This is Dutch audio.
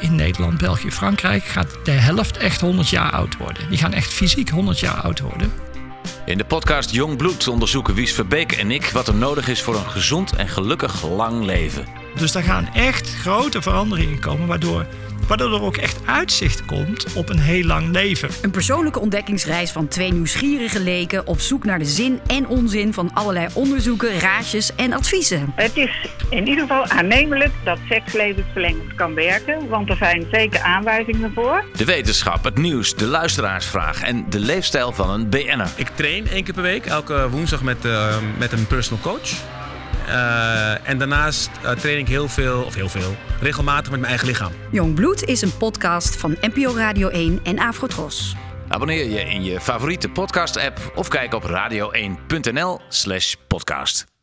in Nederland, België, Frankrijk gaat de helft echt 100 jaar oud worden. Die gaan echt fysiek 100 jaar oud worden. In de podcast Jong Bloed onderzoeken Wies Verbeek en ik wat er nodig is voor een gezond en gelukkig lang leven. Dus daar gaan echt grote veranderingen komen, waardoor, waardoor er ook echt uitzicht komt op een heel lang leven. Een persoonlijke ontdekkingsreis van twee nieuwsgierige leken op zoek naar de zin en onzin van allerlei onderzoeken, raadjes en adviezen. Het is in ieder geval aannemelijk dat seks levensverlengend kan werken, want er zijn zeker aanwijzingen voor. De wetenschap, het nieuws, de luisteraarsvraag en de leefstijl van een BN'er. Ik train één keer per week, elke woensdag met, eh, met een personal coach. Eh, en daarnaast eh, train ik heel veel, of heel veel, regelmatig met mijn eigen lichaam. Jong Bloed is een podcast van NPO Radio 1 en Afrotros. Abonneer je in je favoriete podcast-app of kijk op radio1.nl/podcast.